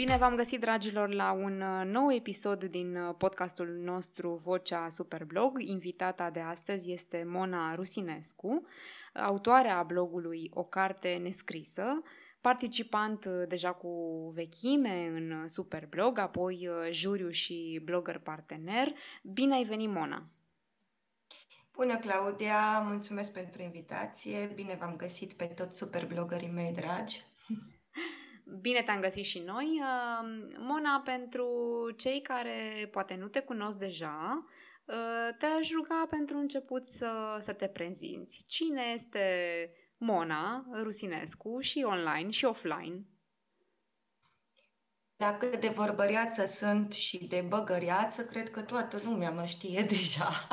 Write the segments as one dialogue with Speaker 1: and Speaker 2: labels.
Speaker 1: Bine v-am găsit, dragilor, la un uh, nou episod din uh, podcastul nostru Vocea Superblog. Invitata de astăzi este Mona Rusinescu, autoarea blogului O carte nescrisă, participant uh, deja cu vechime în Superblog, apoi juriu și blogger partener. Bine ai venit, Mona!
Speaker 2: Bună, Claudia! Mulțumesc pentru invitație! Bine v-am găsit pe toți superblogării mei dragi!
Speaker 1: Bine te-am găsit și noi. Mona, pentru cei care poate nu te cunosc deja, ă, te-aș ruga pentru început să, să te prezinți. Cine este Mona Rusinescu și online și offline?
Speaker 2: Dacă de vorbăriață sunt și de băgăriață, cred că toată lumea mă știe deja.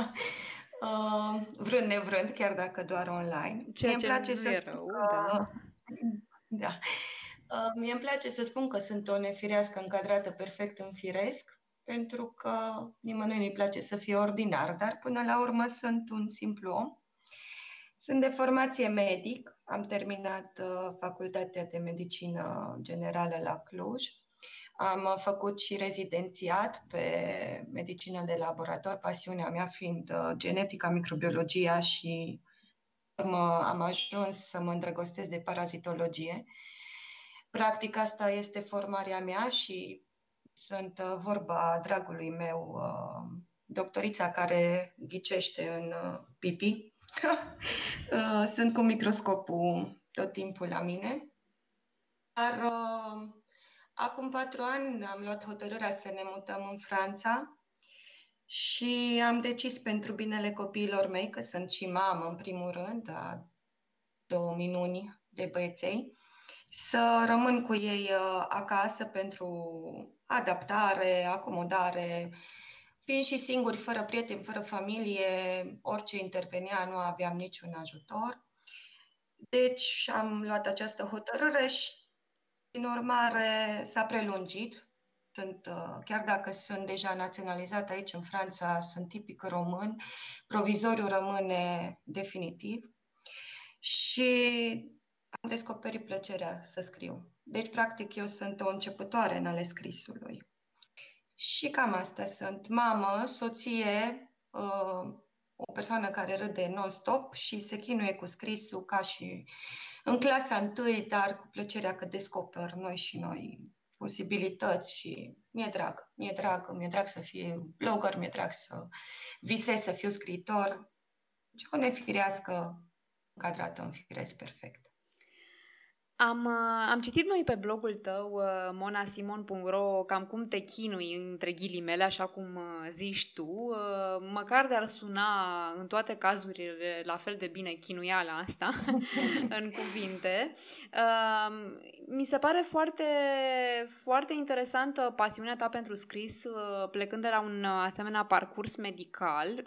Speaker 2: Uh, vrând nevrând, chiar dacă doar online.
Speaker 1: Ceea Mie ce place să rău, că... da.
Speaker 2: da. Uh, mie îmi place să spun că sunt o nefirească încadrată perfect în firesc, pentru că nimănui nu-i place să fie ordinar, dar până la urmă sunt un simplu om. Sunt de formație medic, am terminat uh, facultatea de medicină generală la Cluj, am uh, făcut și rezidențiat pe medicină de laborator, pasiunea mea fiind uh, genetica, microbiologia și am ajuns să mă îndrăgostesc de parazitologie. Practic asta este formarea mea și sunt uh, vorba dragului meu, doctorița care ghicește în pipi. sunt cu microscopul tot timpul la mine. Dar Acum patru ani am luat hotărârea să ne mutăm în Franța și am decis pentru binele copiilor mei, că sunt și mamă în primul rând, a două minuni de băieței, să rămân cu ei uh, acasă pentru adaptare, acomodare, fiind și singuri, fără prieteni, fără familie, orice intervenea, nu aveam niciun ajutor. Deci am luat această hotărâre și prin urmare, s-a prelungit. Sunt, uh, chiar dacă sunt deja naționalizat aici în Franța, sunt tipic român, provizoriu rămâne definitiv și am descoperit plăcerea să scriu. Deci, practic, eu sunt o începătoare în ale scrisului. Și cam asta sunt. Mamă, soție, uh, o persoană care râde non-stop și se chinuie cu scrisul ca și în clasa întâi, dar cu plăcerea că descoper noi și noi posibilități și mi-e drag, mi-e drag, mi-e drag să fiu blogger, mi-e drag să visez să fiu scriitor. Deci o nefirească încadrată în firesc perfect.
Speaker 1: Am, uh, am citit noi pe blogul tău, uh, monasimon.ro, cam cum te chinui, între ghilimele, așa cum uh, zici tu. Măcar de-ar suna în toate cazurile la fel de bine chinuiala asta în cuvinte. Mi se pare foarte, foarte interesantă pasiunea ta pentru scris, plecând de la un asemenea parcurs medical.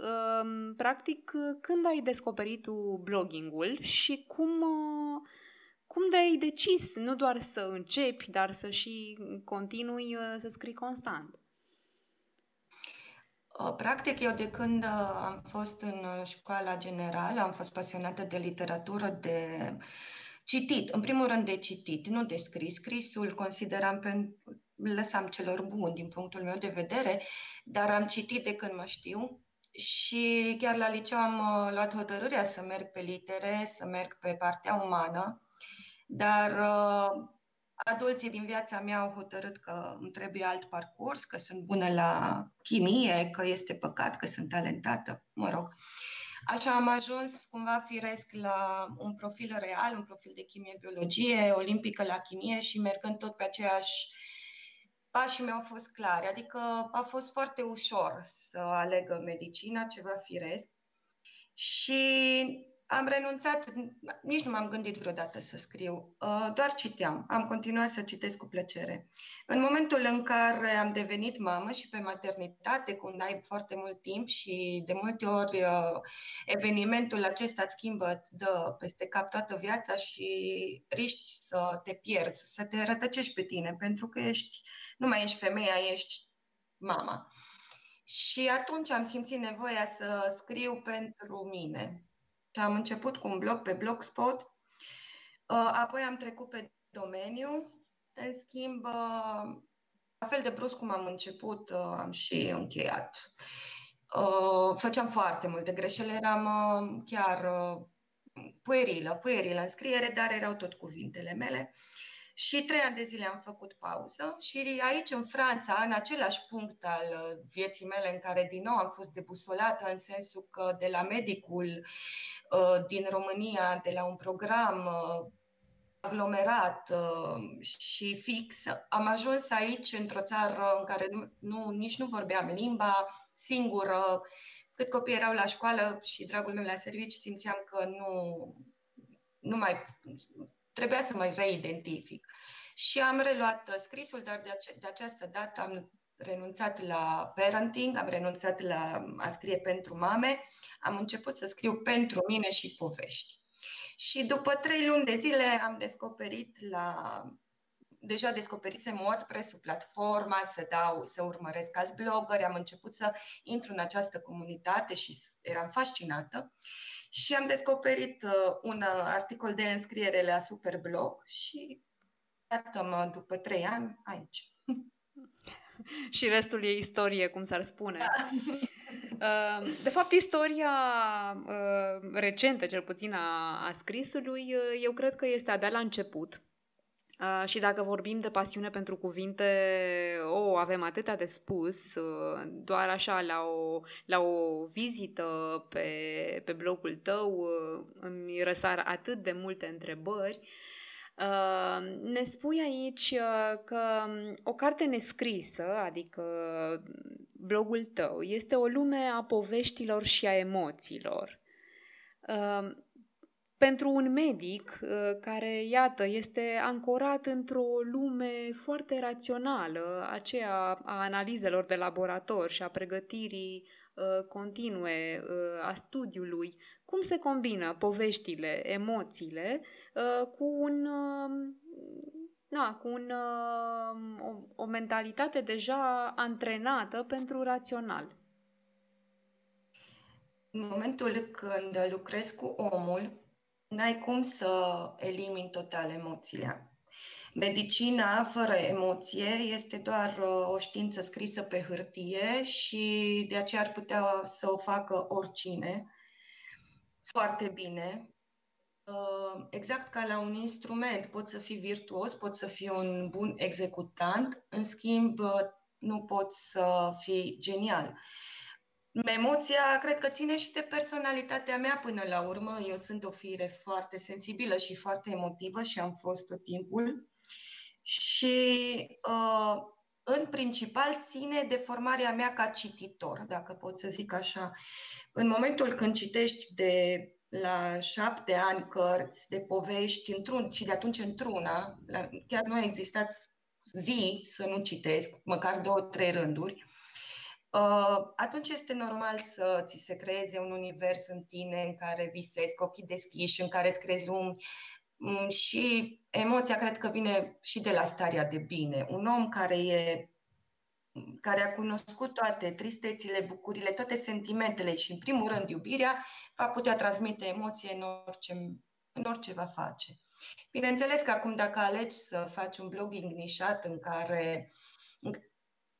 Speaker 1: Practic, când ai descoperit tu bloggingul și cum cum de ai decis nu doar să începi, dar să și continui uh, să scrii constant?
Speaker 2: Uh, practic, eu de când uh, am fost în școala generală, am fost pasionată de literatură, de citit. În primul rând de citit, nu de scris. Scrisul consideram pe lăsam celor buni din punctul meu de vedere, dar am citit de când mă știu și chiar la liceu am luat hotărârea să merg pe litere, să merg pe partea umană dar uh, adulții din viața mea au hotărât că îmi trebuie alt parcurs, că sunt bună la chimie, că este păcat, că sunt talentată, mă rog. Așa am ajuns cumva firesc la un profil real, un profil de chimie-biologie, olimpică la chimie și mergând tot pe aceeași pașii mei au fost clari, adică a fost foarte ușor să aleg medicina, ceva firesc. Și am renunțat, nici nu m-am gândit vreodată să scriu, uh, doar citeam. Am continuat să citesc cu plăcere. În momentul în care am devenit mamă și pe maternitate, când ai foarte mult timp și de multe ori uh, evenimentul acesta îți schimbă, îți dă peste cap toată viața și riști să te pierzi, să te rătăcești pe tine, pentru că ești, nu mai ești femeia, ești mama. Și atunci am simțit nevoia să scriu pentru mine, și am început cu un blog pe Blogspot, uh, apoi am trecut pe domeniu. În schimb, uh, la fel de brusc cum am început, am și încheiat. Făceam foarte multe greșeli, eram chiar puerilă, puerilă în scriere, dar erau tot cuvintele mele. Și trei ani de zile am făcut pauză și aici, în Franța, în același punct al uh, vieții mele în care din nou am fost debusolată în sensul că de la medicul uh, din România, de la un program uh, aglomerat și fix, am ajuns aici, într-o țară în care nu, nu, nici nu vorbeam limba, singură, cât copiii erau la școală și dragul meu la servici, simțeam că nu, nu mai trebuia să mă reidentific. Și am reluat uh, scrisul, dar de, ace- de această dată am renunțat la parenting, am renunțat la a scrie pentru mame, am început să scriu pentru mine și povești. Și după trei luni de zile am descoperit la deja descoperisem WordPress-ul, platforma, să dau, să urmăresc alți blogări, am început să intru în această comunitate și eram fascinată. Și am descoperit uh, un uh, articol de înscriere la Superblog și iată-mă după trei ani aici.
Speaker 1: și restul e istorie, cum s-ar spune. Da. Uh, de fapt, istoria recentă, cel puțin a, a scrisului, eu cred că este abia la început. Uh, și dacă vorbim de pasiune pentru cuvinte, o, oh, avem atâtea de spus, uh, doar așa la o, la o vizită pe, pe blogul tău uh, îmi răsar atât de multe întrebări. Uh, ne spui aici uh, că o carte nescrisă, adică blogul tău, este o lume a poveștilor și a emoțiilor. Uh, pentru un medic uh, care, iată, este ancorat într-o lume foarte rațională, aceea a analizelor de laborator și a pregătirii uh, continue uh, a studiului, cum se combină poveștile, emoțiile cu un na, cu un, o, o mentalitate deja antrenată pentru rațional.
Speaker 2: În momentul când lucrez cu omul, n-ai cum să elimini total emoțiile. Medicina fără emoție este doar uh, o știință scrisă pe hârtie și de aceea ar putea să o facă oricine foarte bine. Uh, exact ca la un instrument, poți să fii virtuos, poți să fii un bun executant, în schimb uh, nu poți să fii genial. Emoția cred că ține și de personalitatea mea până la urmă. Eu sunt o fire foarte sensibilă și foarte emotivă și am fost tot timpul. Și uh, în principal ține de formarea mea ca cititor, dacă pot să zic așa. În momentul când citești de la șapte ani cărți de povești într-un, și de atunci într-una, chiar nu a existat zi să nu citesc, măcar două, trei rânduri, Uh, atunci este normal să ți se creeze un univers în tine în care visezi cu ochii deschiși, în care îți crezi lumi mm, și emoția cred că vine și de la starea de bine. Un om care e care a cunoscut toate tristețile, bucurile, toate sentimentele și, în primul rând, iubirea, va putea transmite emoție în orice, în orice va face. Bineînțeles că acum, dacă alegi să faci un blogging nișat în care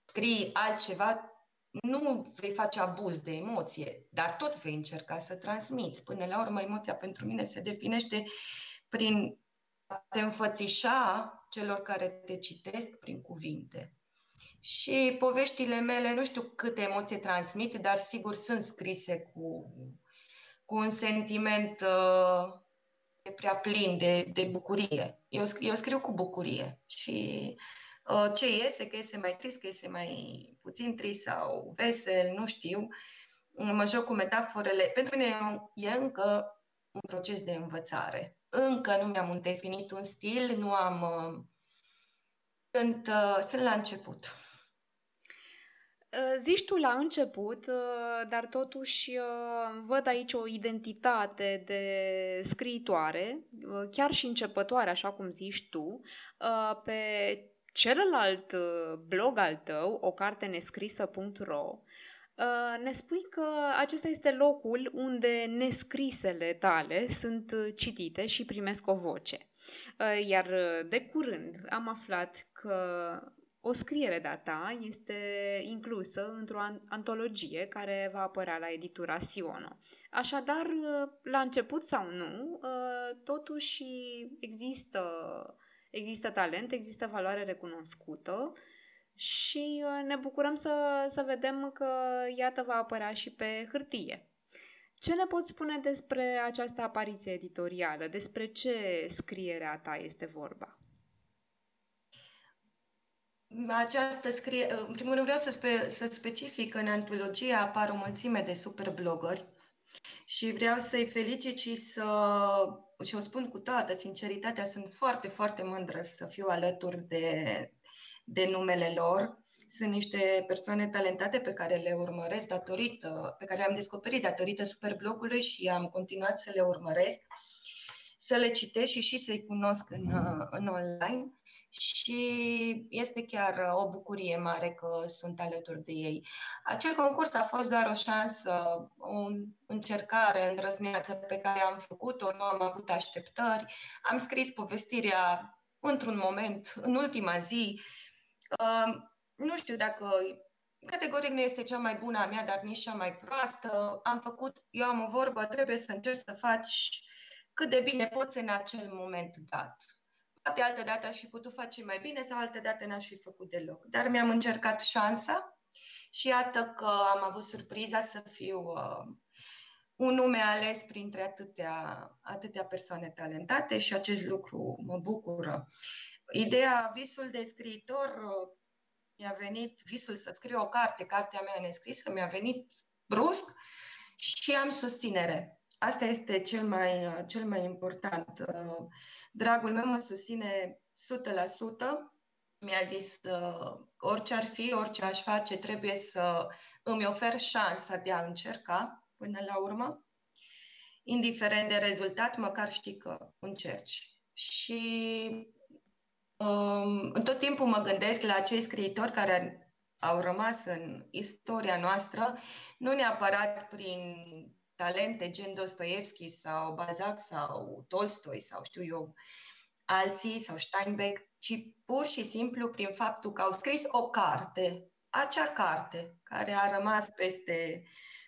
Speaker 2: scrii altceva, nu vei face abuz de emoție, dar tot vei încerca să transmiți. Până la urmă, emoția pentru mine se definește prin a te înfățișa celor care te citesc prin cuvinte. Și poveștile mele, nu știu câte emoție transmit, dar sigur sunt scrise cu, cu un sentiment uh, prea plin de, de bucurie. Eu, eu scriu cu bucurie și Uh, ce iese, că iese mai trist, că iese mai puțin trist sau vesel, nu știu. Mă joc cu metaforele. Pentru mine e încă un proces de învățare. Încă nu mi-am definit un stil, nu am... Uh, sunt, uh, sunt la început.
Speaker 1: Zici tu la început, dar totuși văd aici o identitate de scriitoare, chiar și începătoare, așa cum zici tu, pe celălalt uh, blog al tău, o carte nescrisă.ro, uh, ne spui că acesta este locul unde nescrisele tale sunt uh, citite și primesc o voce. Iar de curând am aflat că o scriere de-a ta este inclusă într-o antologie care va apărea la editura Siono. Așadar, la început sau nu, totuși există, există talent, există valoare recunoscută și ne bucurăm să, să vedem că, iată, va apărea și pe hârtie. Ce ne poți spune despre această apariție editorială? Despre ce scrierea ta este vorba?
Speaker 2: Această scrie, în primul rând vreau să, spe, să specific că în antologie apar o mulțime de superblogări și vreau să-i felicit și să și o spun cu toată sinceritatea, sunt foarte, foarte mândră să fiu alături de, de numele lor. Sunt niște persoane talentate pe care le urmăresc datorită, pe care le-am descoperit datorită superblogului și am continuat să le urmăresc, să le citesc și și să-i cunosc în, în online și este chiar uh, o bucurie mare că sunt alături de ei. Acel concurs a fost doar o șansă, o încercare îndrăzneață pe care am făcut-o, nu am avut așteptări, am scris povestirea într-un moment, în ultima zi. Uh, nu știu dacă categoric nu este cea mai bună a mea, dar nici cea mai proastă. Am făcut, eu am o vorbă, trebuie să încerci să faci cât de bine poți în acel moment dat pe altă dată aș fi putut face mai bine sau altă dată n-aș fi făcut deloc. Dar mi-am încercat șansa și iată că am avut surpriza să fiu uh, un nume ales printre atâtea, atâtea persoane talentate și acest lucru mă bucură. Ideea, visul de scriitor, uh, mi-a venit, visul să scriu o carte, cartea mea nescrisă, mi-a venit brusc și am susținere. Asta este cel mai, cel mai important. Uh, dragul meu mă susține 100%. Mi-a zis uh, orice ar fi, orice aș face, trebuie să îmi ofer șansa de a încerca până la urmă. Indiferent de rezultat, măcar știi că încerci. Și um, în tot timpul mă gândesc la acei scriitori care au rămas în istoria noastră, nu neapărat prin talente gen Dostoevski sau Balzac sau Tolstoi sau știu eu, alții sau Steinbeck, ci pur și simplu prin faptul că au scris o carte, acea carte care a rămas peste,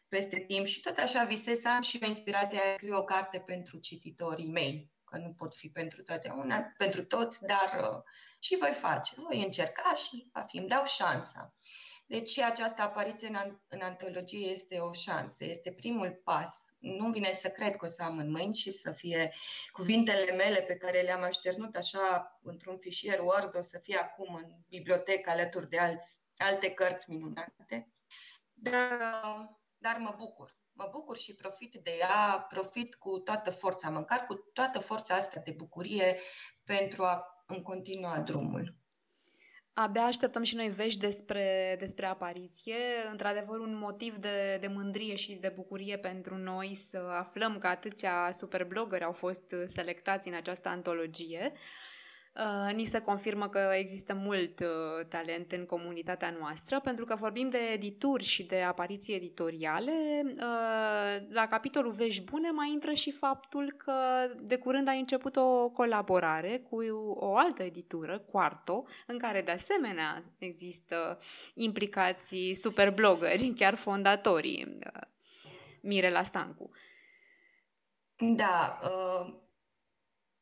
Speaker 2: peste timp și tot așa visez să am și o inspirație a scrie o carte pentru cititorii mei, că nu pot fi pentru una, pentru toți, dar uh, și voi face, voi încerca și va fi, îmi dau șansa. Deci această apariție în, în antologie este o șansă, este primul pas. Nu vine să cred că o să am în mâini și să fie cuvintele mele pe care le-am așternut așa într-un fișier Word, o să fie acum în bibliotecă alături de alți, alte cărți minunate. Dar, dar mă bucur. Mă bucur și profit de ea, profit cu toată forța, măcar cu toată forța asta de bucurie pentru a îmi continua drumul.
Speaker 1: Abia așteptăm și noi vești despre, despre apariție. Într-adevăr, un motiv de, de mândrie și de bucurie pentru noi să aflăm că atâția superblogări au fost selectați în această antologie. Uh, ni se confirmă că există mult uh, talent în comunitatea noastră, pentru că vorbim de edituri și de apariții editoriale. Uh, la capitolul Vești Bune mai intră și faptul că de curând a început o colaborare cu o altă editură, Quarto, în care de asemenea există implicații superblogări, chiar fondatorii, Mirela Stancu.
Speaker 2: Da, uh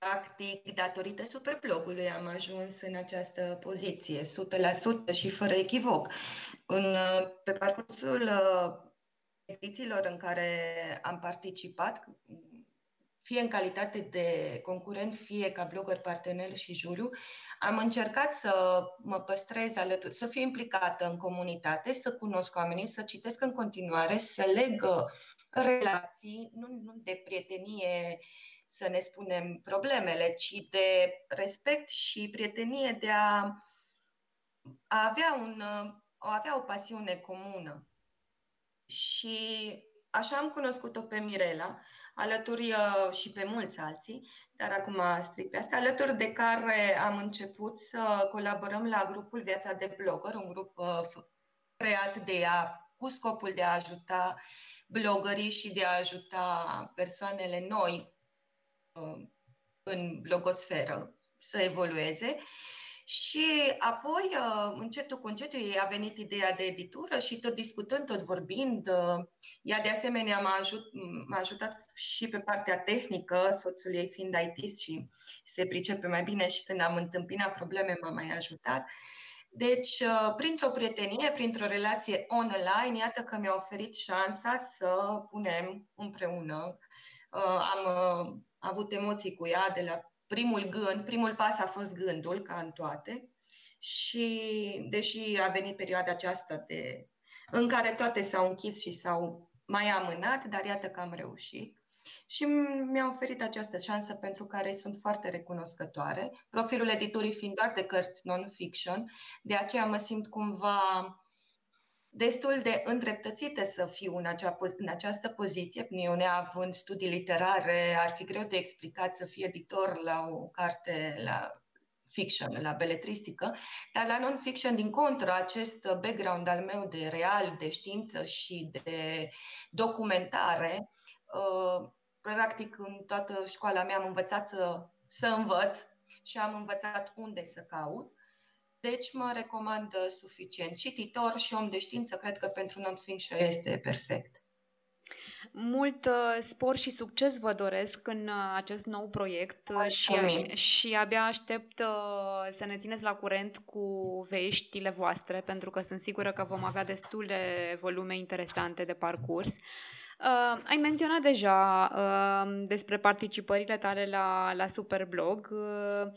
Speaker 2: Practic, datorită superblogului am ajuns în această poziție, 100% și fără echivoc. În, pe parcursul uh, edițiilor în care am participat, fie în calitate de concurent, fie ca blogger partener și juriu, am încercat să mă păstrez alături, să fiu implicată în comunitate, să cunosc oamenii, să citesc în continuare, să leg relații, nu, nu de prietenie să ne spunem problemele, ci de respect și prietenie de a, a avea, un, a avea o pasiune comună. Și așa am cunoscut-o pe Mirela, alături uh, și pe mulți alții, dar acum stric pe asta, alături de care am început să colaborăm la grupul Viața de Blogger, un grup uh, creat de ea cu scopul de a ajuta blogării și de a ajuta persoanele noi Uh, în blogosferă să evolueze Și apoi, uh, încetul cu încetul, a venit ideea de editură și tot discutând, tot vorbind, uh, ea de asemenea m-a, ajut, m-a ajutat și pe partea tehnică, soțul ei fiind IT și se pricepe mai bine și când am întâmpinat probleme m-a mai ajutat. Deci, uh, printr-o prietenie, printr-o relație online, iată că mi-a oferit șansa să punem împreună. Am avut emoții cu ea de la primul gând, primul pas a fost gândul, ca în toate, și deși a venit perioada aceasta de, în care toate s-au închis și s-au mai amânat, dar iată că am reușit. Și mi-a oferit această șansă pentru care sunt foarte recunoscătoare. Profilul editurii fiind doar de cărți non-fiction, de aceea mă simt cumva destul de îndreptățită să fiu în, acea, în această poziție. Eu, neavând studii literare, ar fi greu de explicat să fie editor la o carte, la fiction, la beletristică, dar la non-fiction, din contră, acest background al meu de real, de știință și de documentare, uh, practic în toată școala mea am învățat să, să învăț și am învățat unde să caut deci mă recomand suficient. Cititor și om de știință, cred că pentru non-fiction este perfect.
Speaker 1: Mult uh, spor și succes vă doresc în uh, acest nou proiect uh, și, și abia aștept uh, să ne țineți la curent cu veștile voastre, pentru că sunt sigură că vom avea destule volume interesante de parcurs. Uh, ai menționat deja uh, despre participările tale la, la Superblog. Uh,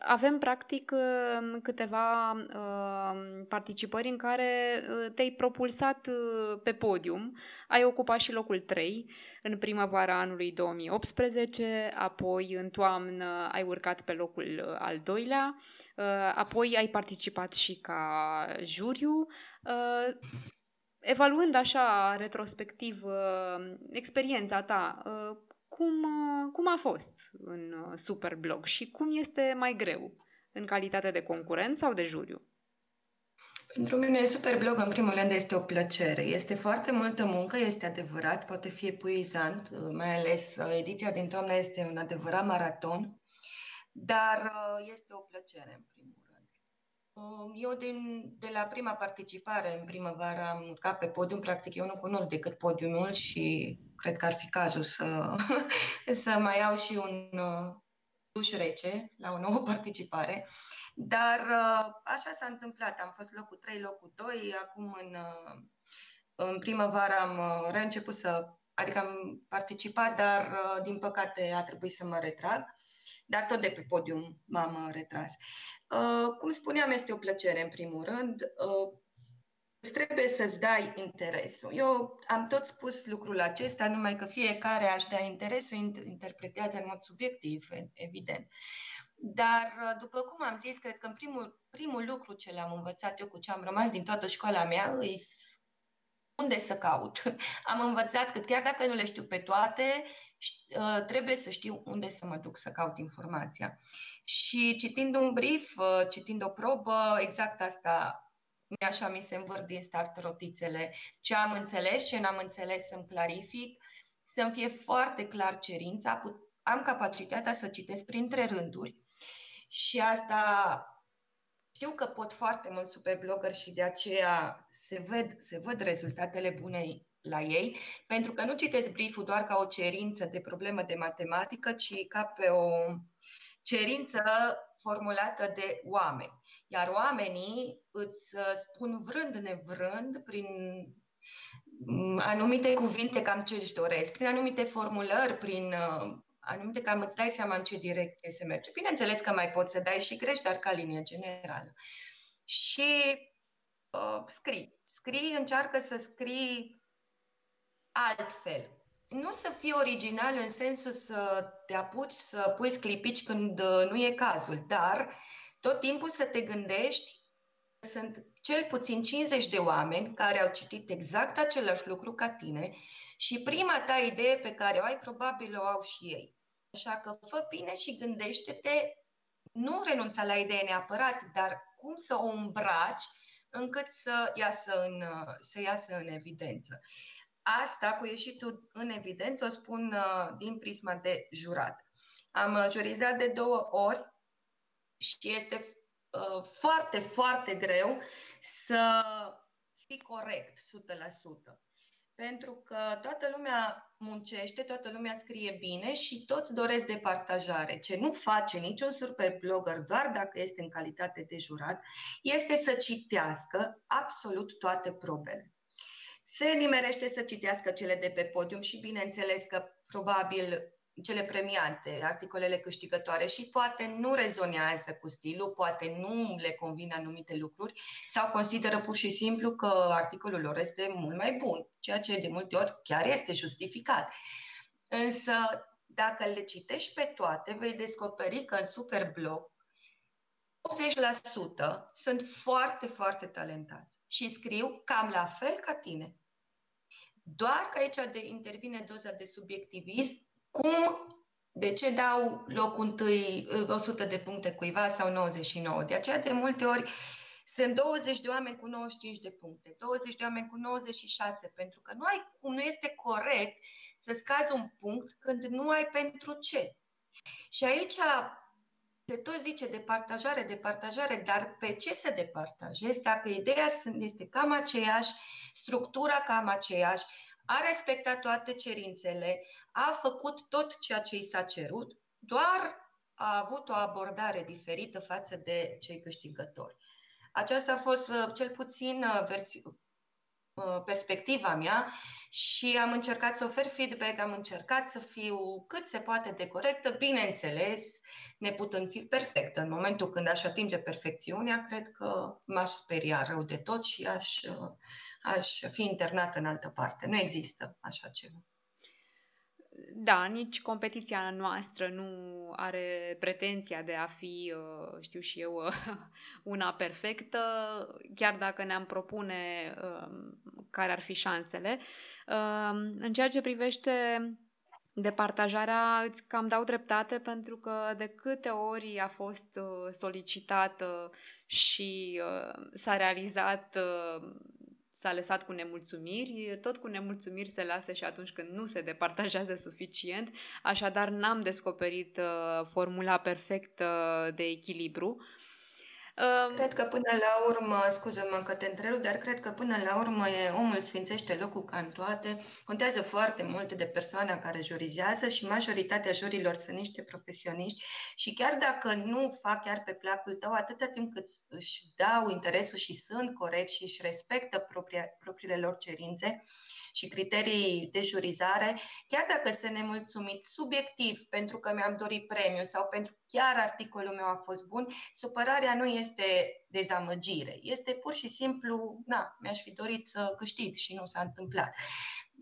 Speaker 1: avem practic uh, câteva uh, participări în care uh, te-ai propulsat uh, pe podium. Ai ocupat și locul 3 în primăvara anului 2018, apoi în toamnă ai urcat pe locul uh, al doilea, uh, apoi ai participat și ca juriu. Uh, evaluând așa retrospectiv uh, experiența ta, uh, cum, uh, cum a fost în Superblog și cum este mai greu în calitate de concurent sau de juriu?
Speaker 2: Pentru mine Superblog, în primul rând, este o plăcere. Este foarte multă muncă, este adevărat, poate fi epuizant, mai ales ediția din toamnă este un adevărat maraton, dar este o plăcere, în primul Um, eu din, de la prima participare în primăvară am urcat pe podium, practic eu nu cunosc decât podiumul și cred că ar fi cazul să, să mai iau și un uh, duș rece la o nouă participare. Dar uh, așa s-a întâmplat, am fost locul 3, locul 2, acum în, uh, în primăvară am reînceput să, adică am participat, dar din păcate a trebuit să mă retrag dar tot de pe podium m-am retras. Uh, cum spuneam, este o plăcere în primul rând. Uh, trebuie să-ți dai interesul. Eu am tot spus lucrul acesta, numai că fiecare aș da interesul, interpretează în mod subiectiv, evident. Dar, uh, după cum am zis, cred că în primul, primul lucru ce l-am învățat eu cu ce am rămas din toată școala mea, îi unde să caut. Am învățat că chiar dacă nu le știu pe toate, Uh, trebuie să știu unde să mă duc să caut informația. Și citind un brief, uh, citind o probă, exact asta așa mi se învârt din start rotițele. Ce am înțeles, ce n-am înțeles să-mi clarific, să-mi fie foarte clar cerința. Am capacitatea să citesc printre rânduri și asta știu că pot foarte mult superblogger și de aceea se văd, se văd rezultatele bune la ei, pentru că nu citesc brieful doar ca o cerință de problemă de matematică, ci ca pe o cerință formulată de oameni. Iar oamenii îți uh, spun vrând nevrând, prin mm, anumite cuvinte cam ce își doresc, prin anumite formulări, prin uh, anumite cam îți dai seama în ce direcție se merge. Bineînțeles că mai poți să dai și greș, dar ca linie generală. Și uh, scrii. Scrii, încearcă să scrii altfel. Nu să fii original în sensul să te apuci să pui sclipici când uh, nu e cazul, dar tot timpul să te gândești sunt cel puțin 50 de oameni care au citit exact același lucru ca tine și prima ta idee pe care o ai probabil o au și ei. Așa că fă bine și gândește-te, nu renunța la idee neapărat, dar cum să o îmbraci încât să iasă în, uh, să iasă în evidență. Asta cu ieșitul în evidență o spun uh, din prisma de jurat. Am uh, jurizat de două ori și este uh, foarte, foarte greu să fii corect 100%. Pentru că toată lumea muncește, toată lumea scrie bine și toți doresc de partajare. Ce nu face niciun super blogger, doar dacă este în calitate de jurat, este să citească absolut toate probele. Se nimerește să citească cele de pe podium și bineînțeles că probabil cele premiante, articolele câștigătoare și poate nu rezonează cu stilul, poate nu le convin anumite lucruri sau consideră pur și simplu că articolul lor este mult mai bun, ceea ce de multe ori chiar este justificat. Însă, dacă le citești pe toate, vei descoperi că în Superblog 80% sunt foarte, foarte talentați și scriu cam la fel ca tine. Doar că aici de intervine doza de subiectivism cum, de ce dau locul întâi 100 de puncte cuiva sau 99? De aceea, de multe ori, sunt 20 de oameni cu 95 de puncte, 20 de oameni cu 96, pentru că nu, ai, nu este corect să scazi un punct când nu ai pentru ce. Și aici se tot zice de partajare, de partajare, dar pe ce să departajezi dacă ideea este cam aceeași, structura cam aceeași, a respectat toate cerințele, a făcut tot ceea ce i s-a cerut, doar a avut o abordare diferită față de cei câștigători. Aceasta a fost uh, cel puțin uh, versi- uh, perspectiva mea și am încercat să ofer feedback, am încercat să fiu cât se poate de corectă, bineînțeles, neputând fi perfectă. În momentul când aș atinge perfecțiunea, cred că m-aș speria rău de tot și aș aș fi internată în altă parte. Nu există așa ceva.
Speaker 1: Da, nici competiția noastră nu are pretenția de a fi, uh, știu și eu, una perfectă, chiar dacă ne-am propune um, care ar fi șansele. Um, în ceea ce privește departajarea, îți cam dau dreptate pentru că de câte ori a fost uh, solicitată și uh, s-a realizat s-a lăsat cu nemulțumiri, tot cu nemulțumiri se lasă și atunci când nu se departajează suficient, așadar n-am descoperit uh, formula perfectă de echilibru.
Speaker 2: Cred că până la urmă, scuză-mă că te întrerup, dar cred că până la urmă e, omul sfințește locul ca în toate. Contează foarte mult de persoana care jurizează și majoritatea jurilor sunt niște profesioniști și chiar dacă nu fac chiar pe placul tău, atâta timp cât își dau interesul și sunt corecți și își respectă propria, propriile lor cerințe, și criterii de jurizare, chiar dacă sunt nemulțumit subiectiv pentru că mi-am dorit premiu sau pentru că chiar articolul meu a fost bun, supărarea nu este dezamăgire, este pur și simplu, na, mi-aș fi dorit să câștig și nu s-a întâmplat.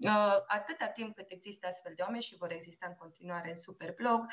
Speaker 2: Uh, atâta timp cât există astfel de oameni și vor exista în continuare în Superblog,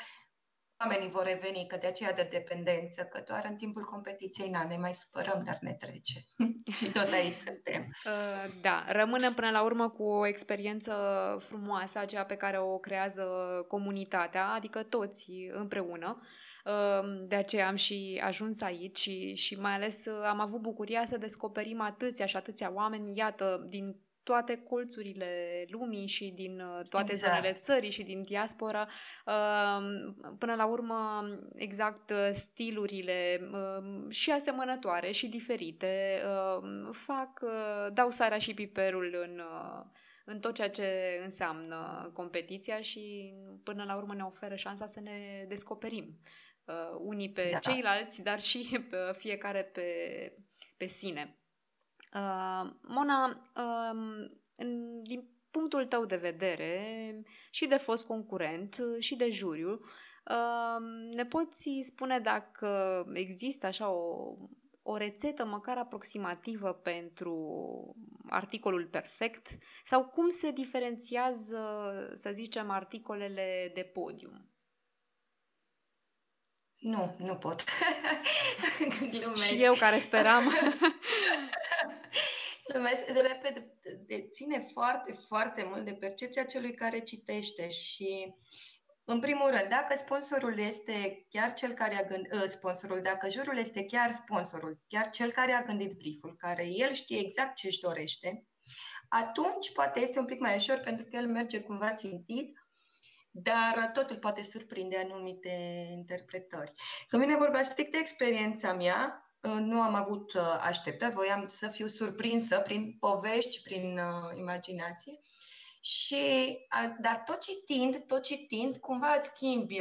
Speaker 2: oamenii vor reveni, că de aceea de dependență, că doar în timpul competiției, na, ne mai supărăm, dar ne trece. și tot aici suntem. Uh,
Speaker 1: da, rămânem până la urmă cu o experiență frumoasă, aceea pe care o creează comunitatea, adică toți împreună. Uh, de aceea am și ajuns aici și, și mai ales uh, am avut bucuria să descoperim atâția și atâția oameni, iată, din toate colțurile lumii și din uh, toate exact. zonele țării și din diaspora. Um, până la urmă, exact uh, stilurile um, și asemănătoare și diferite um, fac, uh, dau sarea și piperul în în tot ceea ce înseamnă competiția și până la urmă ne oferă șansa să ne descoperim uh, unii pe da. ceilalți, dar și pe fiecare pe, pe sine. Uh, Mona, uh, în, din punctul tău de vedere și de fost concurent și de juriu, uh, ne poți spune dacă există așa o, o rețetă măcar aproximativă pentru articolul perfect sau cum se diferențiază, să zicem, articolele de podium?
Speaker 2: Nu, nu pot.
Speaker 1: Și eu care speram.
Speaker 2: Lumesc, de repede, de, ține foarte, foarte mult de percepția celui care citește și în primul rând, dacă sponsorul este chiar cel care a gândit, ă, sponsorul, dacă jurul este chiar sponsorul, chiar cel care a gândit brieful, care el știe exact ce își dorește, atunci poate este un pic mai ușor pentru că el merge cumva țintit, dar totul poate surprinde anumite interpretări. Când vine vorba strict de experiența mea, nu am avut așteptări, voiam să fiu surprinsă prin povești, prin imaginație. Și, dar tot citind, tot citind, cumva îți schimbi,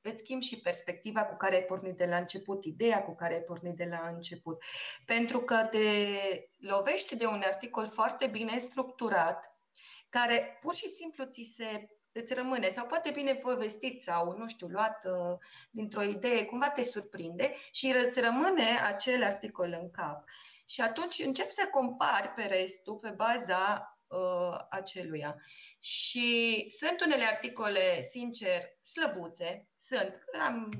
Speaker 2: îți schimbi și perspectiva cu care ai pornit de la început, ideea cu care ai pornit de la început. Pentru că te lovești de un articol foarte bine structurat, care pur și simplu ți se îți rămâne, sau poate bine povestit sau, nu știu, luat uh, dintr-o idee, cumva te surprinde și îți rămâne acel articol în cap. Și atunci încep să compari pe restul pe baza uh, aceluia. Și sunt unele articole, sincer, slăbuțe, sunt, cam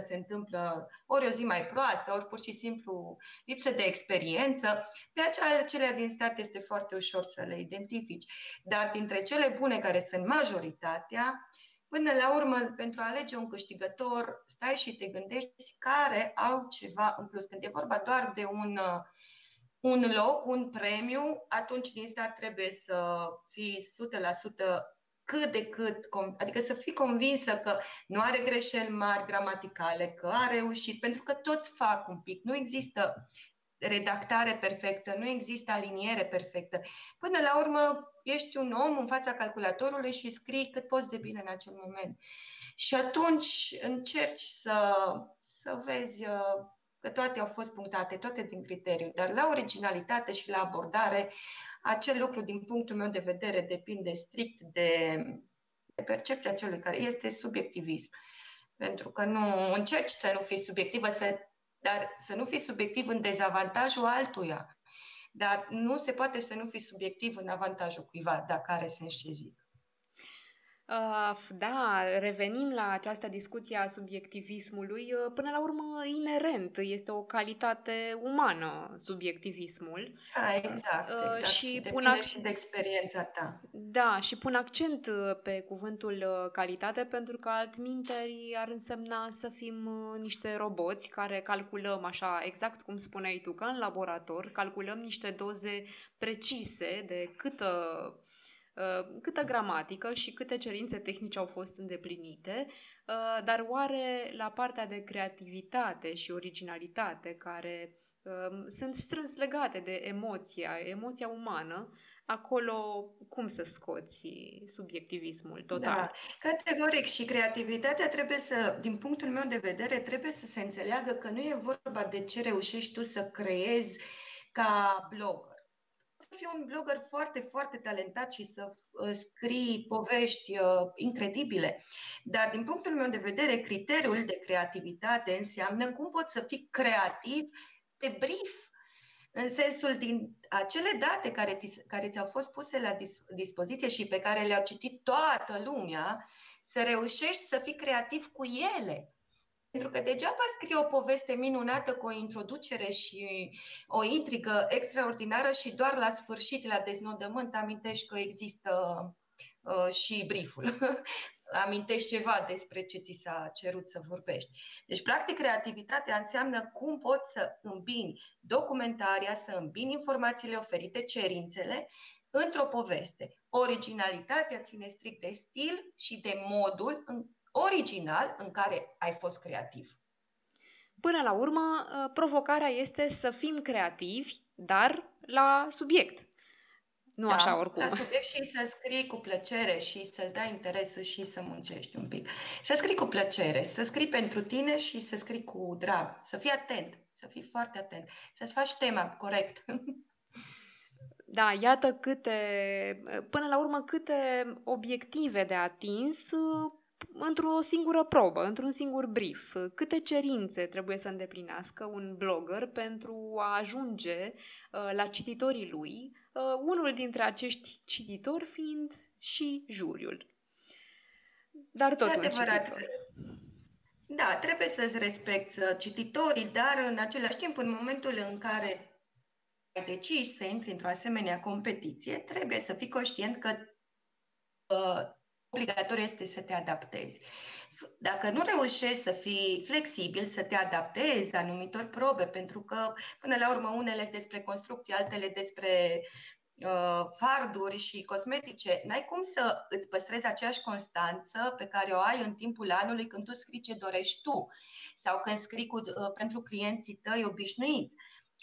Speaker 2: 10% se întâmplă ori o zi mai proastă, ori pur și simplu lipsă de experiență. Pe acelea din start este foarte ușor să le identifici. Dar dintre cele bune care sunt majoritatea, Până la urmă, pentru a alege un câștigător, stai și te gândești care au ceva în plus. Când e vorba doar de un uh, un loc, un premiu, atunci din start trebuie să fii 100% cât de cât, adică să fii convinsă că nu are greșeli mari gramaticale, că a reușit, pentru că toți fac un pic. Nu există redactare perfectă, nu există aliniere perfectă. Până la urmă, ești un om în fața calculatorului și scrii cât poți de bine în acel moment. Și atunci încerci să, să vezi uh, că toate au fost punctate, toate din criteriu, dar la originalitate și la abordare, acel lucru, din punctul meu de vedere, depinde strict de, de percepția celui care este subiectivism. Pentru că nu încerci să nu fii subiectivă, să, dar să nu fii subiectiv în dezavantajul altuia. Dar nu se poate să nu fii subiectiv în avantajul cuiva, dacă are sens ce zic.
Speaker 1: Uh, da, revenim la această discuție a subiectivismului. Uh, până la urmă, inerent, este o calitate umană subiectivismul.
Speaker 2: Da, exact. Uh, exact. Și, pun ac- și de experiența ta.
Speaker 1: Da, și pun accent pe cuvântul calitate pentru că altminteri ar însemna să fim niște roboți care calculăm așa, exact cum spuneai tu, ca în laborator, calculăm niște doze precise de câtă Uh, câtă gramatică și câte cerințe tehnice au fost îndeplinite, uh, dar oare la partea de creativitate și originalitate, care uh, sunt strâns legate de emoția, emoția umană, acolo cum să scoți subiectivismul total? Da,
Speaker 2: categoric și creativitatea trebuie să, din punctul meu de vedere, trebuie să se înțeleagă că nu e vorba de ce reușești tu să creezi ca blog fii un blogger foarte, foarte talentat și să uh, scrii povești uh, incredibile. Dar, din punctul meu de vedere, criteriul de creativitate înseamnă cum poți să fii creativ pe brief, în sensul din acele date care, ți, care ți-au fost puse la dis, dispoziție și pe care le-a citit toată lumea, să reușești să fii creativ cu ele. Pentru că degeaba scrie o poveste minunată cu o introducere și o intrigă extraordinară și doar la sfârșit, la deznodământ, amintești că există uh, și brieful. amintești ceva despre ce ți s-a cerut să vorbești. Deci, practic, creativitatea înseamnă cum poți să îmbini documentaria, să îmbini informațiile oferite, cerințele, într-o poveste. Originalitatea ține strict de stil și de modul în original în care ai fost creativ.
Speaker 1: Până la urmă, ă, provocarea este să fim creativi, dar la subiect. Nu da, așa oricum.
Speaker 2: La subiect și să scrii cu plăcere și să-ți dai interesul și să muncești un pic. Să scrii cu plăcere, să scrii pentru tine și să scrii cu drag. Să fii atent, să fii foarte atent, să-ți faci tema corect.
Speaker 1: Da, iată câte, până la urmă, câte obiective de atins într-o singură probă, într-un singur brief. Câte cerințe trebuie să îndeplinească un blogger pentru a ajunge uh, la cititorii lui, uh, unul dintre acești cititori fiind și juriul. Dar tot un cititor.
Speaker 2: Da, trebuie să-ți respecti uh, cititorii, dar în același timp, în momentul în care ai decis să intri într-o asemenea competiție, trebuie să fii conștient că uh, obligatoriu este să te adaptezi. Dacă nu reușești să fii flexibil, să te adaptezi anumitor probe, pentru că, până la urmă, unele despre construcție, altele despre uh, farduri și cosmetice, n-ai cum să îți păstrezi aceeași constanță pe care o ai în timpul anului când tu scrii ce dorești tu sau când scrii cu, uh, pentru clienții tăi obișnuiți.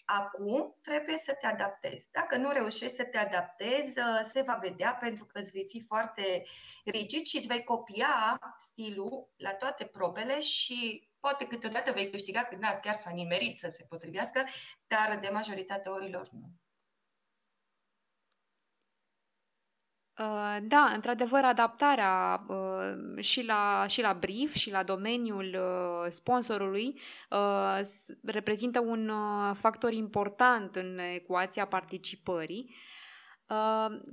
Speaker 2: Acum trebuie să te adaptezi. Dacă nu reușești să te adaptezi, uh, se va vedea pentru că îți vei fi foarte rigid și îți vei copia stilul la toate probele și poate câteodată vei câștiga când n-ați chiar să nimerit să se potrivească, dar de majoritatea orilor nu.
Speaker 1: Da, într-adevăr, adaptarea uh, și, la, și la brief și la domeniul uh, sponsorului reprezintă un factor important în ecuația participării. Uh,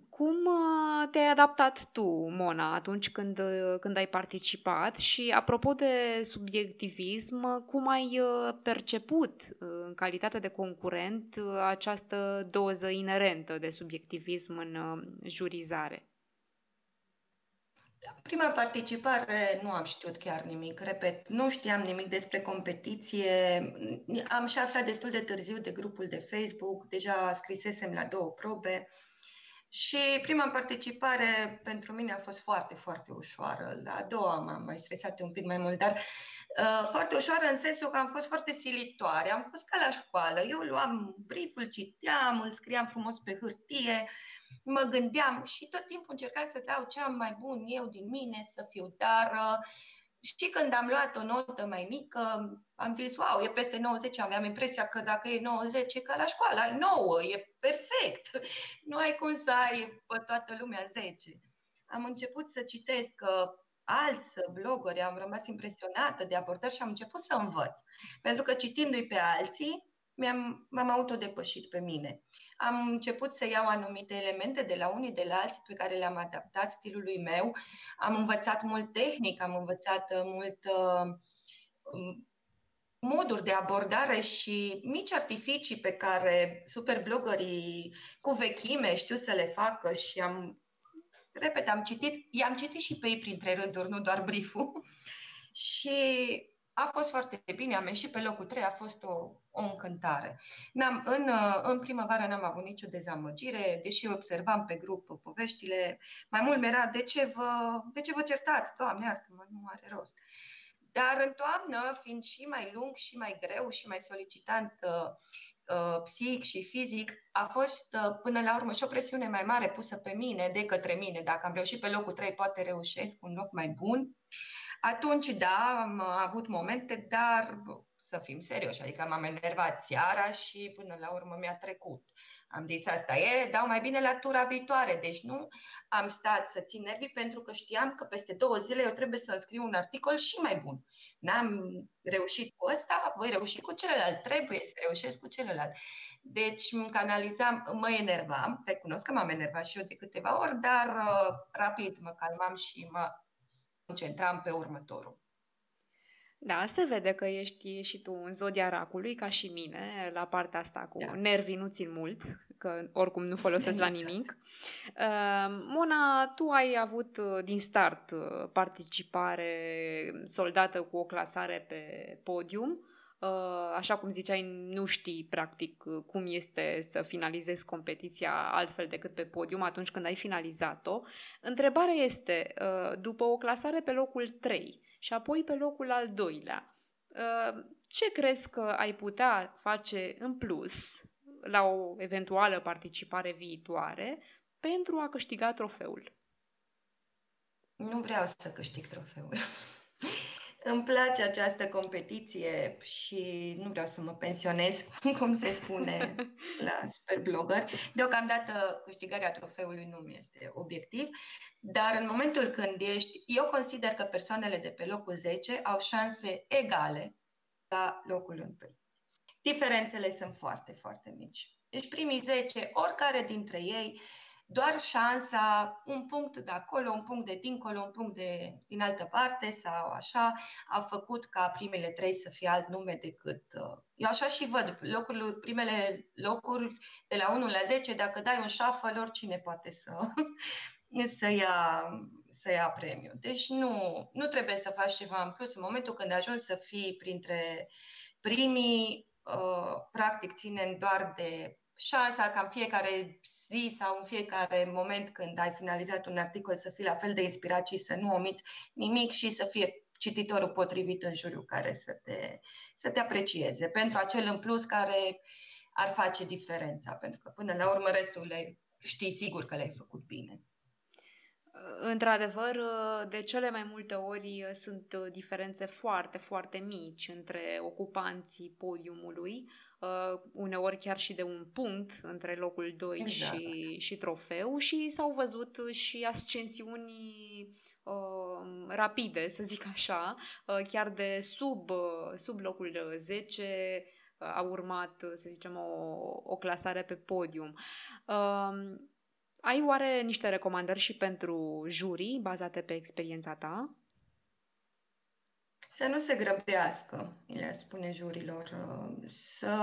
Speaker 1: cum uh, te-ai adaptat tu, Mona, atunci când, uh, când ai participat? Și, apropo de subiectivism, cum ai perceput, în calitate de concurent, această doză inerentă de subiectivism în jurizare?
Speaker 2: Prima participare nu am știut chiar nimic, repet, nu știam nimic despre competiție, am și aflat destul de târziu de grupul de Facebook, deja scrisesem la două probe, și prima participare pentru mine a fost foarte, foarte ușoară. La a doua m-am mai stresat un pic mai mult, dar uh, foarte ușoară în sensul că am fost foarte silitoare. Am fost ca la școală. Eu luam brieful, citeam, îl scriam frumos pe hârtie, mă gândeam și tot timpul încercam să dau cea mai bun eu din mine, să fiu, dar uh, și când am luat o notă mai mică, am zis, wow, e peste 90, aveam impresia că dacă e 90, e ca la școală, ai 9, e perfect. Nu ai cum să ai pe toată lumea 10. Am început să citesc uh, alți blogări, am rămas impresionată de abordări și am început să învăț. Pentru că citindu-i pe alții, mi-am, m-am autodepășit pe mine. Am început să iau anumite elemente de la unii, de la alții pe care le-am adaptat stilului meu. Am învățat mult tehnic, am învățat uh, mult uh, um, moduri de abordare și mici artificii pe care superblogării cu vechime știu să le facă și am, repet, am citit, i-am citit și pe ei printre rânduri, nu doar brieful. și a fost foarte bine, am ieșit pe locul 3, a fost o, o încântare. N-am, în, în primăvară n-am avut nicio dezamăgire, deși observam pe grup poveștile, mai mult mi-era de ce vă, de ce vă certați, Doamne, iartă-mă, nu are rost. Dar în toamnă, fiind și mai lung și mai greu și mai solicitant uh, uh, psihic și fizic, a fost uh, până la urmă și o presiune mai mare pusă pe mine de către mine. Dacă am reușit pe locul 3, poate reușesc un loc mai bun. Atunci, da, am avut momente, dar să fim serioși, adică m-am enervat seara și până la urmă mi-a trecut. Am zis asta e, dau mai bine la tura viitoare. Deci nu am stat să țin nervii pentru că știam că peste două zile eu trebuie să scriu un articol și mai bun. N-am reușit cu ăsta, voi reuși cu celălalt. Trebuie să reușesc cu celălalt. Deci îmi canalizam, mă enervam, recunosc că m-am enervat și eu de câteva ori, dar uh, rapid mă calmam și mă concentram pe următorul.
Speaker 1: Da, se vede că ești și tu în zodia racului, ca și mine, la partea asta cu da. nervii nu țin mult, că oricum nu folosesc la nimic. Uh, Mona, tu ai avut uh, din start uh, participare soldată cu o clasare pe podium. Așa cum ziceai, nu știi practic cum este să finalizezi competiția altfel decât pe podium atunci când ai finalizat-o. Întrebarea este, după o clasare pe locul 3, și apoi pe locul al doilea. Uh, ce crezi că ai putea face în plus la o eventuală participare viitoare pentru a câștiga trofeul?
Speaker 2: Nu vreau să câștig trofeul. Îmi place această competiție și nu vreau să mă pensionez, cum se spune la superblogger. Deocamdată câștigarea trofeului nu mi este obiectiv, dar în momentul când ești, eu consider că persoanele de pe locul 10 au șanse egale la locul 1. Diferențele sunt foarte, foarte mici. Deci primii 10, oricare dintre ei, doar șansa, un punct de acolo, un punct de dincolo, un punct de din altă parte sau așa, a făcut ca primele trei să fie alt nume decât... Uh, eu așa și văd, locurile, primele locuri de la 1 la 10, dacă dai un shuffle, oricine poate să, să, ia, să ia premiu. Deci nu, nu trebuie să faci ceva în plus. În momentul când ajungi să fii printre primii, uh, practic ținem doar de șansa ca în fiecare zi sau în fiecare moment când ai finalizat un articol să fii la fel de inspirat și să nu omiți nimic și să fie cititorul potrivit în juriu care să te, să te aprecieze pentru acel în plus care ar face diferența, pentru că până la urmă restul le știi sigur că le-ai făcut bine.
Speaker 1: Într-adevăr, de cele mai multe ori sunt diferențe foarte, foarte mici între ocupanții podiumului, uneori chiar și de un punct între locul 2 exact. și, și trofeu și s-au văzut și ascensiuni uh, rapide, să zic așa, uh, chiar de sub, uh, sub locul 10 uh, a urmat, să zicem, o, o clasare pe podium. Uh, ai oare niște recomandări și pentru jurii bazate pe experiența ta?
Speaker 2: Să nu se grăbească, le spune jurilor. Uh, să,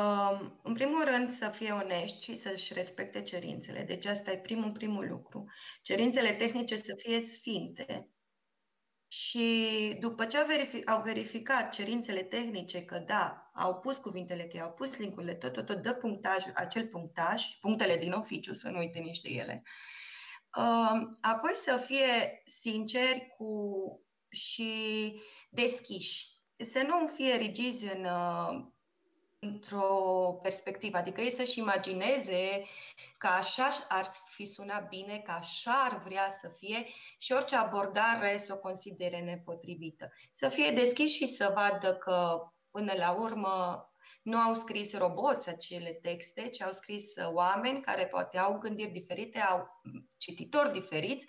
Speaker 2: în primul rând, să fie onești și să-și respecte cerințele. Deci asta e primul, primul lucru. Cerințele tehnice să fie sfinte. Și după ce au, verific- au verificat cerințele tehnice că da, au pus cuvintele cheie, au pus linkurile, tot, tot, tot, dă punctaj, acel punctaj, punctele din oficiu, să nu uite nici de ele. Uh, apoi să fie sinceri cu și deschiși. Să nu fie rigizi în, uh, într-o perspectivă, adică ei să-și imagineze că așa ar fi sunat bine, că așa ar vrea să fie și orice abordare să o considere nepotrivită. Să fie deschiși și să vadă că până la urmă nu au scris roboți acele texte, ci au scris oameni care poate au gândiri diferite, au cititori diferiți,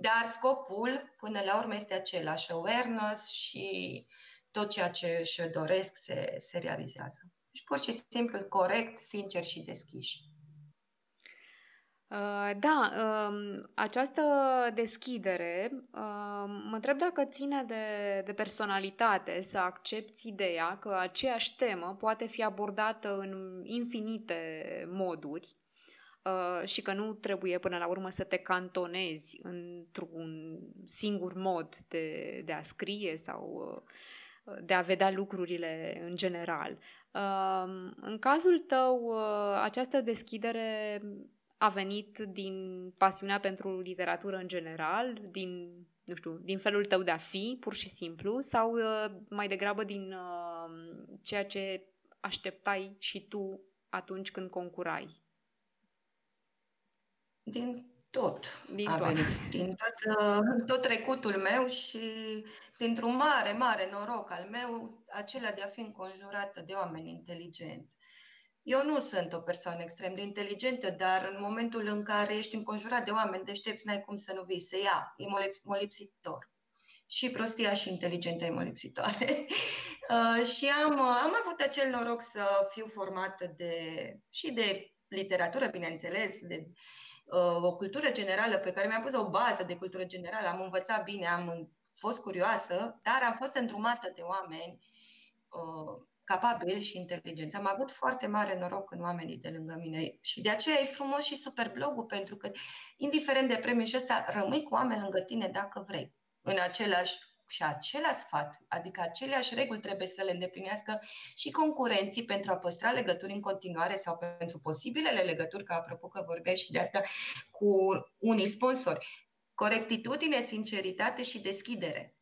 Speaker 2: dar scopul, până la urmă, este același, awareness și tot ceea ce își doresc se, se realizează. Și pur și simplu corect, sincer și deschiși.
Speaker 1: Uh, da, uh, această deschidere, uh, mă întreb dacă ține de, de personalitate să accepti ideea că aceeași temă poate fi abordată în infinite moduri Uh, și că nu trebuie până la urmă să te cantonezi într-un singur mod de, de a scrie sau uh, de a vedea lucrurile în general. Uh, în cazul tău, această deschidere a venit din pasiunea pentru literatură în general, din, nu știu, din felul tău de a fi, pur și simplu, sau mai degrabă din ceea ce așteptai și tu atunci când concurai?
Speaker 2: Din tot din a tot. venit, din tot, uh, tot trecutul meu și dintr-un mare, mare noroc al meu, acela de a fi înconjurată de oameni inteligenți. Eu nu sunt o persoană extrem de inteligentă, dar în momentul în care ești înconjurat de oameni deștepți, n-ai cum să nu vii, să ia, e molipsitor. Și prostia și inteligentă e molipsitoare. uh, și am, am avut acel noroc să fiu formată de, și de literatură, bineînțeles, de uh, o cultură generală pe care mi-am pus o bază de cultură generală, am învățat bine, am fost curioasă, dar am fost îndrumată de oameni uh, capabili și inteligenți. Am avut foarte mare noroc în oamenii de lângă mine și de aceea e frumos și super blogul, pentru că, indiferent de premiul și ăsta, rămâi cu oameni lângă tine dacă vrei, în același și același sfat, adică aceleași reguli trebuie să le îndeplinească și concurenții pentru a păstra legături în continuare sau pentru posibilele legături, că apropo că vorbeai și de asta, cu unii sponsori. Corectitudine, sinceritate și deschidere.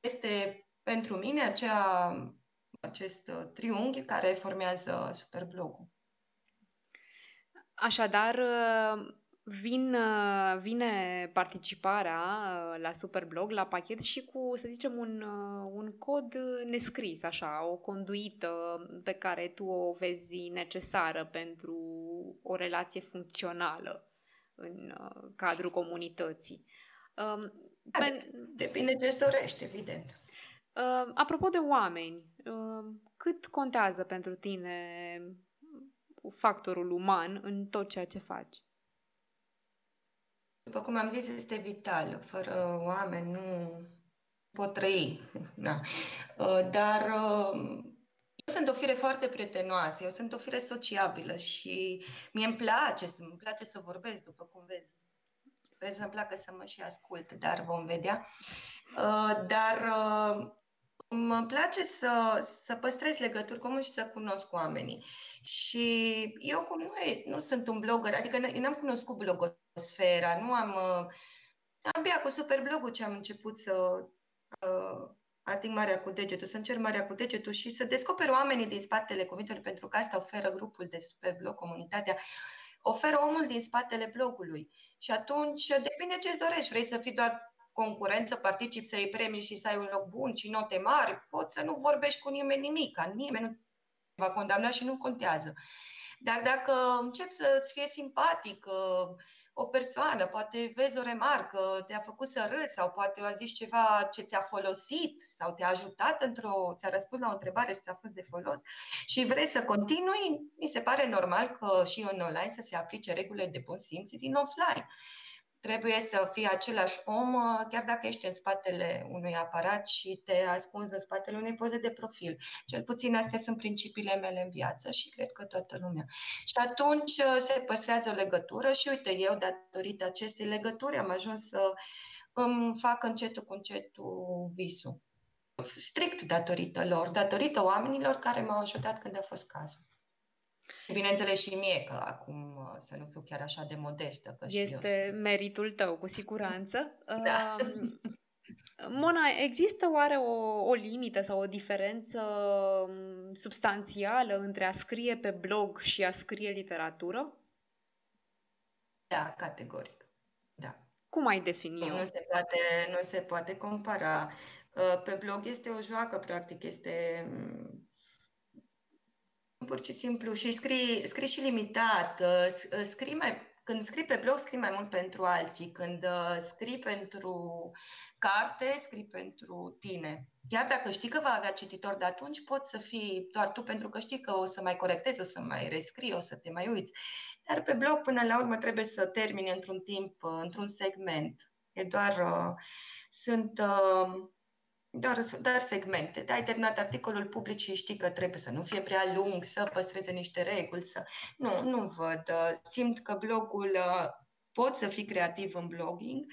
Speaker 2: Este pentru mine acea, acest triunghi care formează Superblogul.
Speaker 1: Așadar, Vin, uh, vine participarea uh, la Superblog, la pachet și cu, să zicem, un, uh, un cod nescris, așa, o conduită pe care tu o vezi necesară pentru o relație funcțională în cadrul comunității.
Speaker 2: Um, Pen... Depinde ce îți dorești, evident.
Speaker 1: Apropo de oameni, cât contează pentru tine factorul uman în tot ceea ce faci?
Speaker 2: După cum am zis, este vital. Fără oameni nu pot trăi. Da. Uh, dar uh, eu sunt o fire foarte prietenoasă, eu sunt o fire sociabilă și mie îmi place, îmi place să vorbesc, după cum vezi. Vezi, îmi placă să mă și ascult, dar vom vedea. Uh, dar Îmi place să, să păstrez legături comune și să cunosc oamenii. Și eu, cum nu, e, nu sunt un blogger, adică n-am cunoscut blogosfera, nu am... Uh, abia cu superblogul ce am început să uh, ating marea cu degetul, să încerc marea cu degetul și să descoper oamenii din spatele cuvintelor, pentru că asta oferă grupul de superblog, comunitatea, oferă omul din spatele blogului. Și atunci depinde ce-ți dorești. Vrei să fii doar concurență, participi să iei premii și să ai un loc bun și note mari, poți să nu vorbești cu nimeni nimic, nimeni nu va condamna și nu contează. Dar dacă începi să-ți fie simpatic o persoană, poate vezi o remarcă, te-a făcut să râzi sau poate a zis ceva ce ți-a folosit sau te-a ajutat într-o, ți-a răspuns la o întrebare și ți-a fost de folos și vrei să continui, mi se pare normal că și în online să se aplice regulile de bun simț din offline trebuie să fii același om, uh, chiar dacă ești în spatele unui aparat și te ascunzi în spatele unei poze de profil. Cel puțin astea sunt principiile mele în viață și cred că toată lumea. Și atunci uh, se păstrează o legătură și uite, eu, datorită acestei legături, am ajuns să îmi fac încetul cu încetul visul. Strict datorită lor, datorită oamenilor care m-au ajutat când a fost cazul. Bineînțeles și mie, că acum uh, să nu fiu chiar așa de modestă. Că
Speaker 1: este
Speaker 2: eu...
Speaker 1: meritul tău, cu siguranță.
Speaker 2: Da.
Speaker 1: Mona, există oare o, o limită sau o diferență um, substanțială între a scrie pe blog și a scrie literatură?
Speaker 2: Da, categoric. Da.
Speaker 1: Cum ai defini
Speaker 2: Nu se poate, nu se poate compara. Uh, pe blog este o joacă, practic, este mm, pur și simplu și scrii, scrii și limitat, uh, uh, scrii mai, când scrii pe blog, scrii mai mult pentru alții, când uh, scrii pentru carte, scrii pentru tine. Chiar dacă știi că va avea cititor de atunci, poți să fii doar tu pentru că știi că o să mai corectezi, o să mai rescrii, o să te mai uiți. Dar pe blog, până la urmă, trebuie să termini într-un timp, într-un segment. E doar, uh, sunt uh, doar, doar segmente. Ai terminat articolul public și știi că trebuie să nu fie prea lung, să păstreze niște reguli. Să... Nu, nu văd. Simt că blogul uh, pot să fii creativ în blogging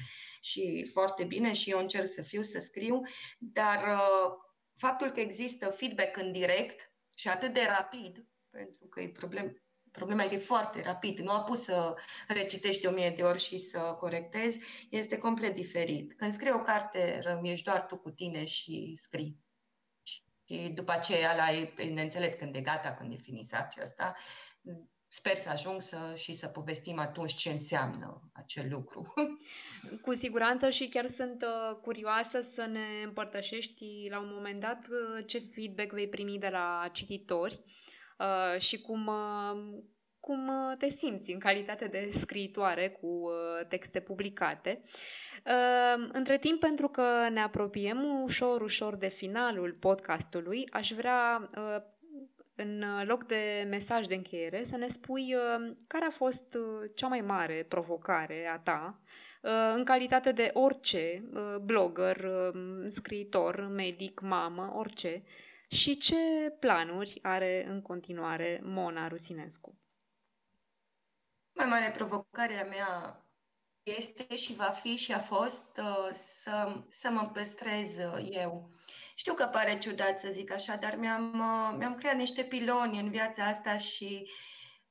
Speaker 2: și foarte bine și eu încerc să fiu, să scriu, dar uh, faptul că există feedback în direct și atât de rapid, pentru că e problem, Problema e că e foarte rapid. Nu a pus să recitești o mie de ori și să corectezi. Este complet diferit. Când scrii o carte, ești doar tu cu tine și scrii. Și după aceea la e înțeles când e gata, când e finisat și asta. Sper să ajung să, și să povestim atunci ce înseamnă acel lucru.
Speaker 1: Cu siguranță și chiar sunt uh, curioasă să ne împărtășești la un moment dat uh, ce feedback vei primi de la cititori. Uh, uh, și cum, uh, cum uh, te simți în calitate de scriitoare cu uh, texte publicate. Uh, între timp, pentru că ne apropiem ușor, ușor de finalul podcastului, aș vrea uh, în loc de mesaj de încheiere, să ne spui uh, care a fost uh, cea mai mare provocare a ta uh, în calitate de orice blogger, scriitor, medic, mamă, orice, și ce planuri are în continuare Mona Rusinescu?
Speaker 2: Mai mare provocare a mea este și va fi și a fost uh, să, să mă păstrez uh, eu. Știu că pare ciudat să zic așa, dar mi-am, uh, mi-am creat niște piloni în viața asta și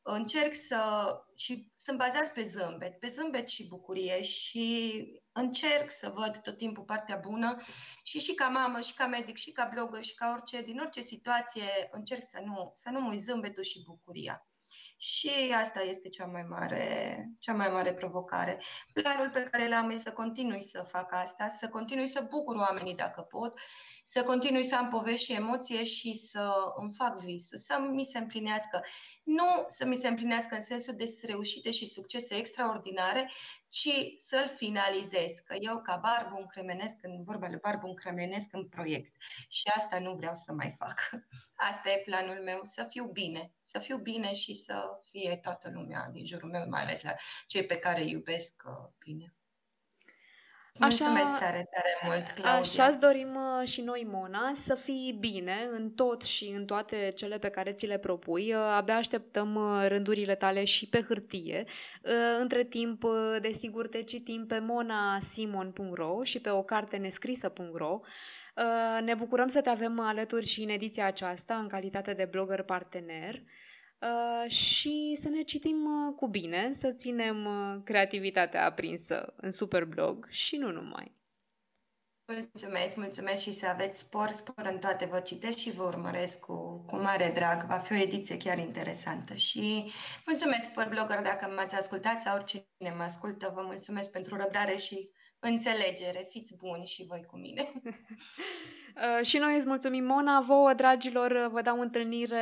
Speaker 2: încerc să... și sunt bazați pe zâmbet, pe zâmbet și bucurie și încerc să văd tot timpul partea bună și și ca mamă, și ca medic, și ca blogger, și ca orice, din orice situație încerc să nu, să nu mui zâmbetul și bucuria. Și asta este cea mai mare, cea mai mare provocare. Planul pe care l-am este să continui să fac asta, să continui să bucur oamenii dacă pot, să continui să am povești și emoție și să îmi fac visul, să mi se împlinească. Nu să mi se împlinească în sensul de reușite și succese extraordinare, ci să-l finalizez. Că eu, ca barbu, încremenesc, în vorba lui barbu, încremenesc în proiect. Și asta nu vreau să mai fac. Asta e planul meu, să fiu bine. Să fiu bine și să fie toată lumea din jurul meu, mai ales la cei pe care îi iubesc uh, bine. Așa, Mulțumesc tare, tare mult, Claudia.
Speaker 1: Așa îți dorim uh, și noi, Mona, să fii bine în tot și în toate cele pe care ți le propui. Uh, abia așteptăm uh, rândurile tale și pe hârtie. Între timp, desigur, te citim pe monasimon.ro și pe o carte nescrisă.ro Uh, ne bucurăm să te avem alături și în ediția aceasta, în calitate de blogger partener. Uh, și să ne citim uh, cu bine, să ținem creativitatea aprinsă în Superblog și nu numai.
Speaker 2: Mulțumesc, mulțumesc și să aveți spor, spor în toate. Vă citesc și vă urmăresc cu, cu mare drag. Va fi o ediție chiar interesantă. Și mulțumesc, spor blogger, dacă m-ați ascultat sau oricine mă ascultă. Vă mulțumesc pentru răbdare și înțelegere. Fiți buni și voi cu mine.
Speaker 1: Uh, și noi îți mulțumim, Mona. Vouă, dragilor, vă dau întâlnire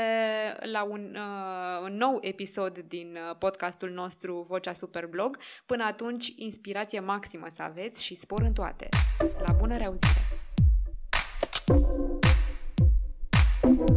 Speaker 1: la un, uh, un nou episod din uh, podcastul nostru Vocea Superblog. Până atunci, inspirație maximă să aveți și spor în toate. La bună reauzire! thank you